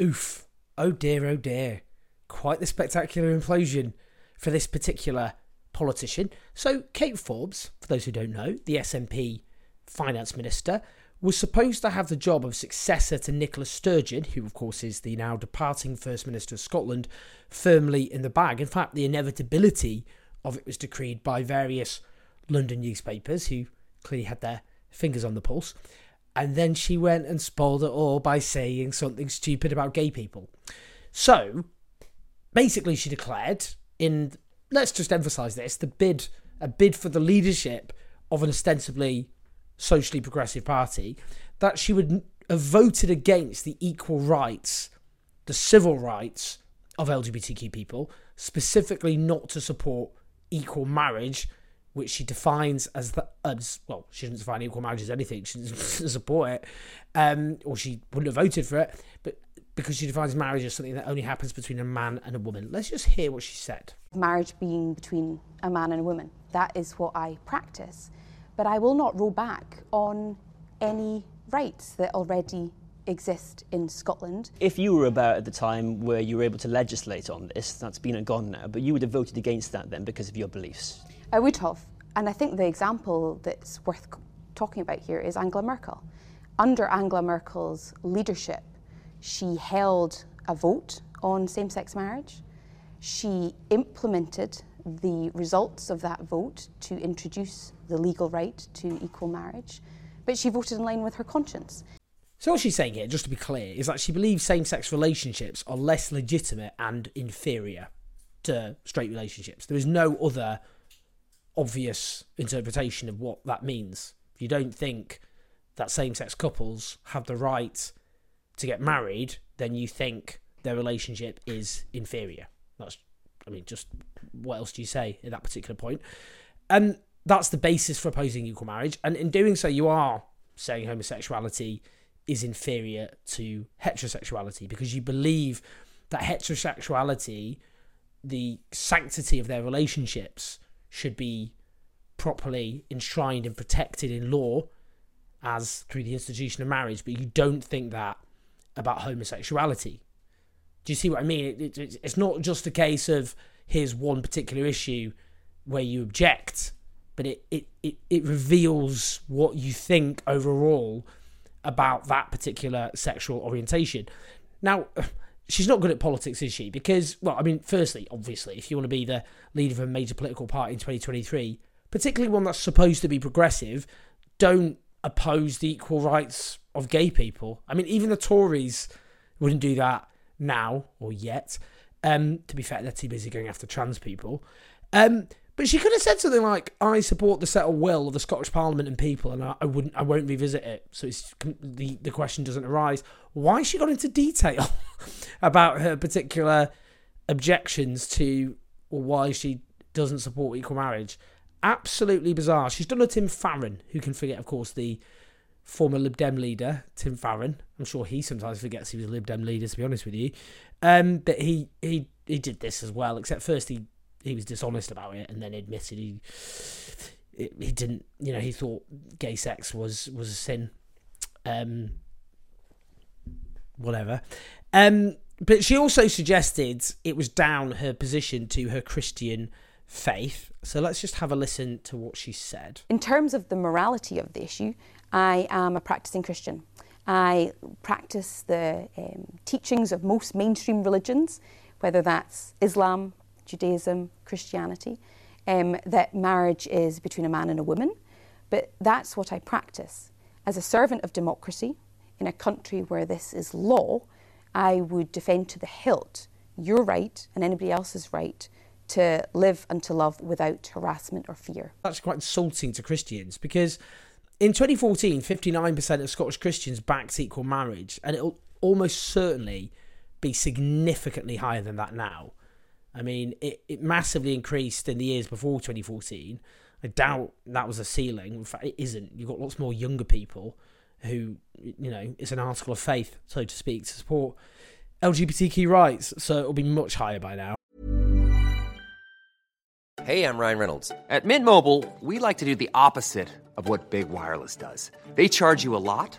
Oof. Oh dear, oh dear. Quite the spectacular implosion for this particular politician. So, Kate Forbes, for those who don't know, the SNP finance minister, was supposed to have the job of successor to Nicola Sturgeon, who, of course, is the now departing First Minister of Scotland, firmly in the bag. In fact, the inevitability of it was decreed by various London newspapers who clearly had their fingers on the pulse. And then she went and spoiled it all by saying something stupid about gay people. So, basically, she declared in, let's just emphasise this, the bid, a bid for the leadership of an ostensibly socially progressive party, that she would have voted against the equal rights, the civil rights of LGBTQ people, specifically not to support equal marriage, which she defines as the as well. She doesn't define equal marriage as anything. She doesn't support it, um, or she wouldn't have voted for it. But because she defines marriage as something that only happens between a man and a woman. Let's just hear what she said. marriage being between a man and a woman. That is what I practice. But I will not roll back on any rights that already exist in Scotland. If you were about at the time where you were able to legislate on this, that's been and gone now, but you would have voted against that then because of your beliefs. I would have. And I think the example that's worth talking about here is Angela Merkel. Under Angela Merkel's leadership, she held a vote on same sex marriage. She implemented the results of that vote to introduce the legal right to equal marriage, but she voted in line with her conscience. So what she's saying here, just to be clear, is that she believes same-sex relationships are less legitimate and inferior to straight relationships. There is no other obvious interpretation of what that means. If you don't think that same-sex couples have the right to get married, then you think their relationship is inferior. That's, I mean, just what else do you say at that particular point? And that's the basis for opposing equal marriage. And in doing so, you are saying homosexuality is inferior to heterosexuality because you believe that heterosexuality, the sanctity of their relationships, should be properly enshrined and protected in law as through the institution of marriage, but you don't think that about homosexuality. Do you see what I mean? It, it, it's not just a case of here's one particular issue where you object, but it, it, it, it reveals what you think overall about that particular sexual orientation. Now, she's not good at politics, is she? Because, well, I mean, firstly, obviously, if you want to be the leader of a major political party in 2023, particularly one that's supposed to be progressive, don't oppose the equal rights of gay people. I mean, even the Tories wouldn't do that now or yet. Um, to be fair, they're too busy going after trans people. Um, but she could have said something like, "I support the settled will of the Scottish Parliament and people, and I, I wouldn't, I won't revisit it." So the the question doesn't arise. Why she got into detail about her particular objections to, or why she doesn't support equal marriage? Absolutely bizarre. She's done a Tim Farron, who can forget, of course, the former Lib Dem leader, Tim Farron. I'm sure he sometimes forgets he was a Lib Dem leader, to be honest with you. Um, but he he he did this as well. Except first he he was dishonest about it, and then admitted he he didn't. You know, he thought gay sex was was a sin. Um, whatever. Um, but she also suggested it was down her position to her Christian faith. So let's just have a listen to what she said. In terms of the morality of the issue, I am a practicing Christian. I practice the um, teachings of most mainstream religions, whether that's Islam, Judaism, Christianity, um, that marriage is between a man and a woman. But that's what I practice. As a servant of democracy, in a country where this is law, I would defend to the hilt your right and anybody else's right to live and to love without harassment or fear. That's quite insulting to Christians because In 2014, 59% of Scottish Christians backed equal marriage, and it'll almost certainly be significantly higher than that now. I mean, it, it massively increased in the years before 2014. I doubt that was a ceiling. In fact, it isn't. You've got lots more younger people who, you know, it's an article of faith, so to speak, to support LGBTQ rights. So it'll be much higher by now. Hey, I'm Ryan Reynolds. At Mint Mobile, we like to do the opposite of what Big Wireless does. They charge you a lot,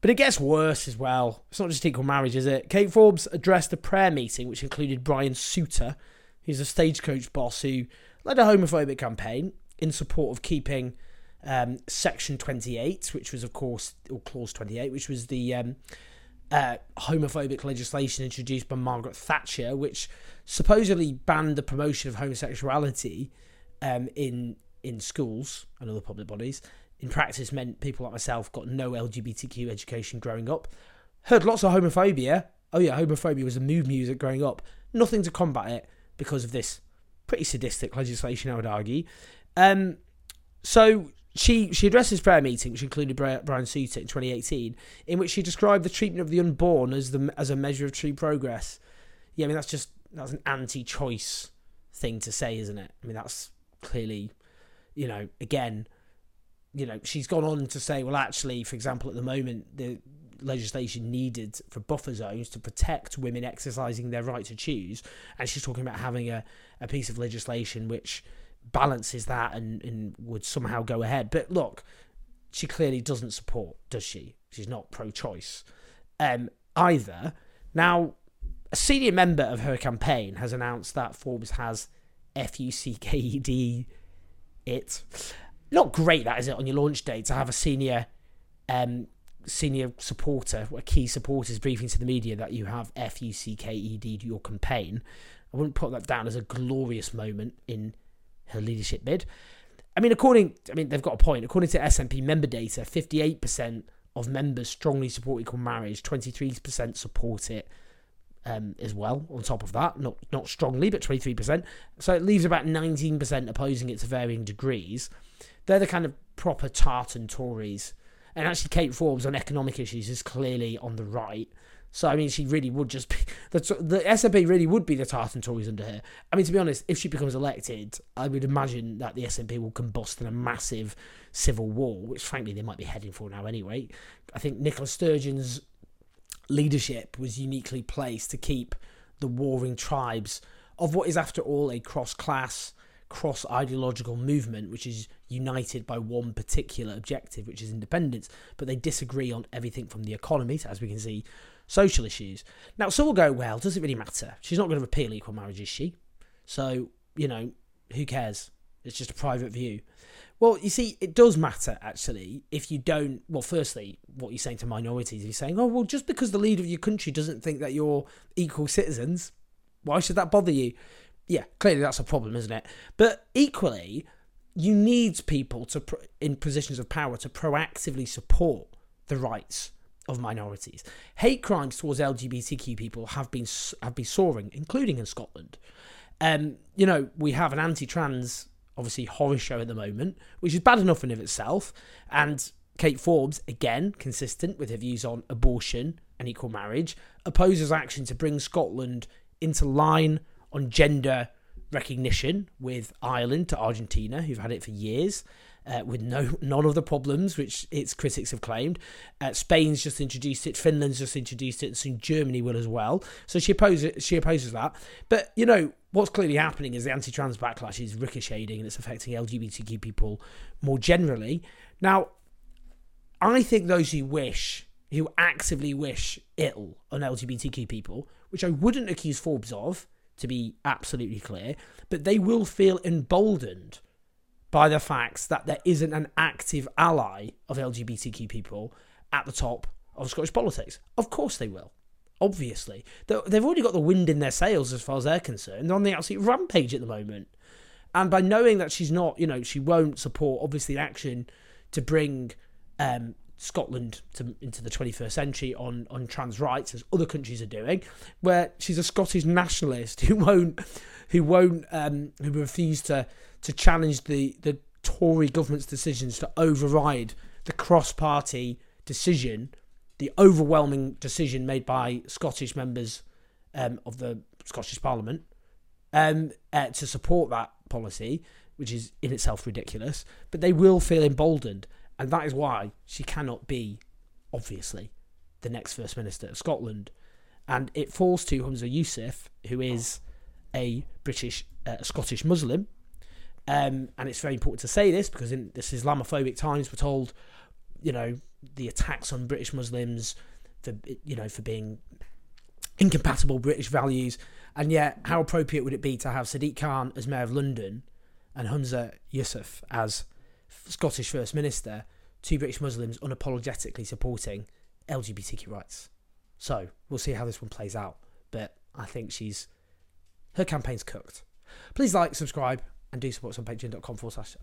But it gets worse as well. It's not just equal marriage, is it? Kate Forbes addressed a prayer meeting which included Brian Souter, who's a stagecoach boss who led a homophobic campaign in support of keeping um, Section 28, which was, of course, or Clause 28, which was the um, uh, homophobic legislation introduced by Margaret Thatcher, which supposedly banned the promotion of homosexuality um, in in schools and other public bodies. In practice, meant people like myself got no LGBTQ education growing up. Heard lots of homophobia. Oh yeah, homophobia was a mood music growing up. Nothing to combat it because of this pretty sadistic legislation, I would argue. Um, so she she addressed this prayer meeting, which included Brian Souter in 2018, in which she described the treatment of the unborn as the as a measure of true progress. Yeah, I mean that's just that's an anti-choice thing to say, isn't it? I mean that's clearly, you know, again, you know, she's gone on to say, well, actually, for example, at the moment, the legislation needed for buffer zones to protect women exercising their right to choose, and she's talking about having a, a piece of legislation which balances that and, and would somehow go ahead. But look, she clearly doesn't support, does she? She's not pro-choice um, either. Now, a senior member of her campaign has announced that Forbes has F-U-C-K-E-D it. Not great, that is it, on your launch day to have a senior um, senior supporter, a key supporter is briefing to the media that you have F-U-C-K-E-D your campaign. I wouldn't put that down as a glorious moment in her leadership bid. I mean, according, I mean, they've got a point. According to SNP member data, 58% of members strongly support equal marriage, 23% support it um, as well. On top of that, not not strongly, but 23%. So it leaves about 19% opposing it to varying degrees. They're the kind of proper tartan Tories. And actually, Kate Forbes on economic issues is clearly on the right. So I mean, she really would just be the the SNP really would be the tartan Tories under her. I mean, to be honest, if she becomes elected, I would imagine that the SNP will combust in a massive civil war, which frankly they might be heading for now anyway. I think Nicola Sturgeon's leadership was uniquely placed to keep the warring tribes of what is, after all, a cross-class, cross-ideological movement, which is united by one particular objective, which is independence. But they disagree on everything from the economy, to, as we can see, social issues. Now, some will go, well, does it really matter? She's not going to repeal equal marriage, is she? So, you know, who cares? It's just a private view. Well, you see, it does matter actually if you don't. Well, firstly, what you're saying to minorities, you're saying, oh, well, just because the leader of your country doesn't think that you're equal citizens, why should that bother you? Yeah, clearly that's a problem, isn't it? But equally, you need people to in positions of power to proactively support the rights of minorities. Hate crimes towards LGBTQ people have been have been soaring, including in Scotland. Um, you know, we have an anti-trans obviously horror show at the moment, which is bad enough in of itself. And Kate Forbes, again, consistent with her views on abortion and equal marriage, opposes action to bring Scotland into line on gender recognition with Ireland to Argentina, who've had it for years. Uh, with no none of the problems which its critics have claimed. Uh, Spain's just introduced it, Finland's just introduced it, and soon Germany will as well. So she opposes she opposes that. But you know what's clearly happening is the anti-trans backlash is ricocheting and it's affecting LGBTQ people more generally. Now, I think those who wish, who actively wish ill on LGBTQ people, which I wouldn't accuse Forbes of, to be absolutely clear, but they will feel emboldened by the fact that there isn't an active ally of LGBTQ people at the top of Scottish politics. Of course they will. Obviously. They've already got the wind in their sails as far as they're concerned. They're on the absolute rampage at the moment. And by knowing that she's not, you know, she won't support, obviously, action to bring um, Scotland to, into the 21st century on, on trans rights, as other countries are doing, where she's a Scottish nationalist who won't, who won't, um, who refuse to to challenge the, the Tory government's decisions to override the cross party decision, the overwhelming decision made by Scottish members um, of the Scottish Parliament um, uh, to support that policy, which is in itself ridiculous. But they will feel emboldened, and that is why she cannot be, obviously, the next First Minister of Scotland. And it falls to Humza Yousaf, who is a British, uh, Scottish Muslim, um, and it's very important to say this because in this Islamophobic times, we're told, you know, the attacks on British Muslims for you know for being incompatible British values, and yet how appropriate would it be to have Sadiq Khan as Mayor of London and Humza Yousaf as Scottish First Minister, two British Muslims unapologetically supporting LGBTQ rights. So we'll see how this one plays out, but I think she's her campaign's cooked. Please like, subscribe, and do support us on patreon.com forward slash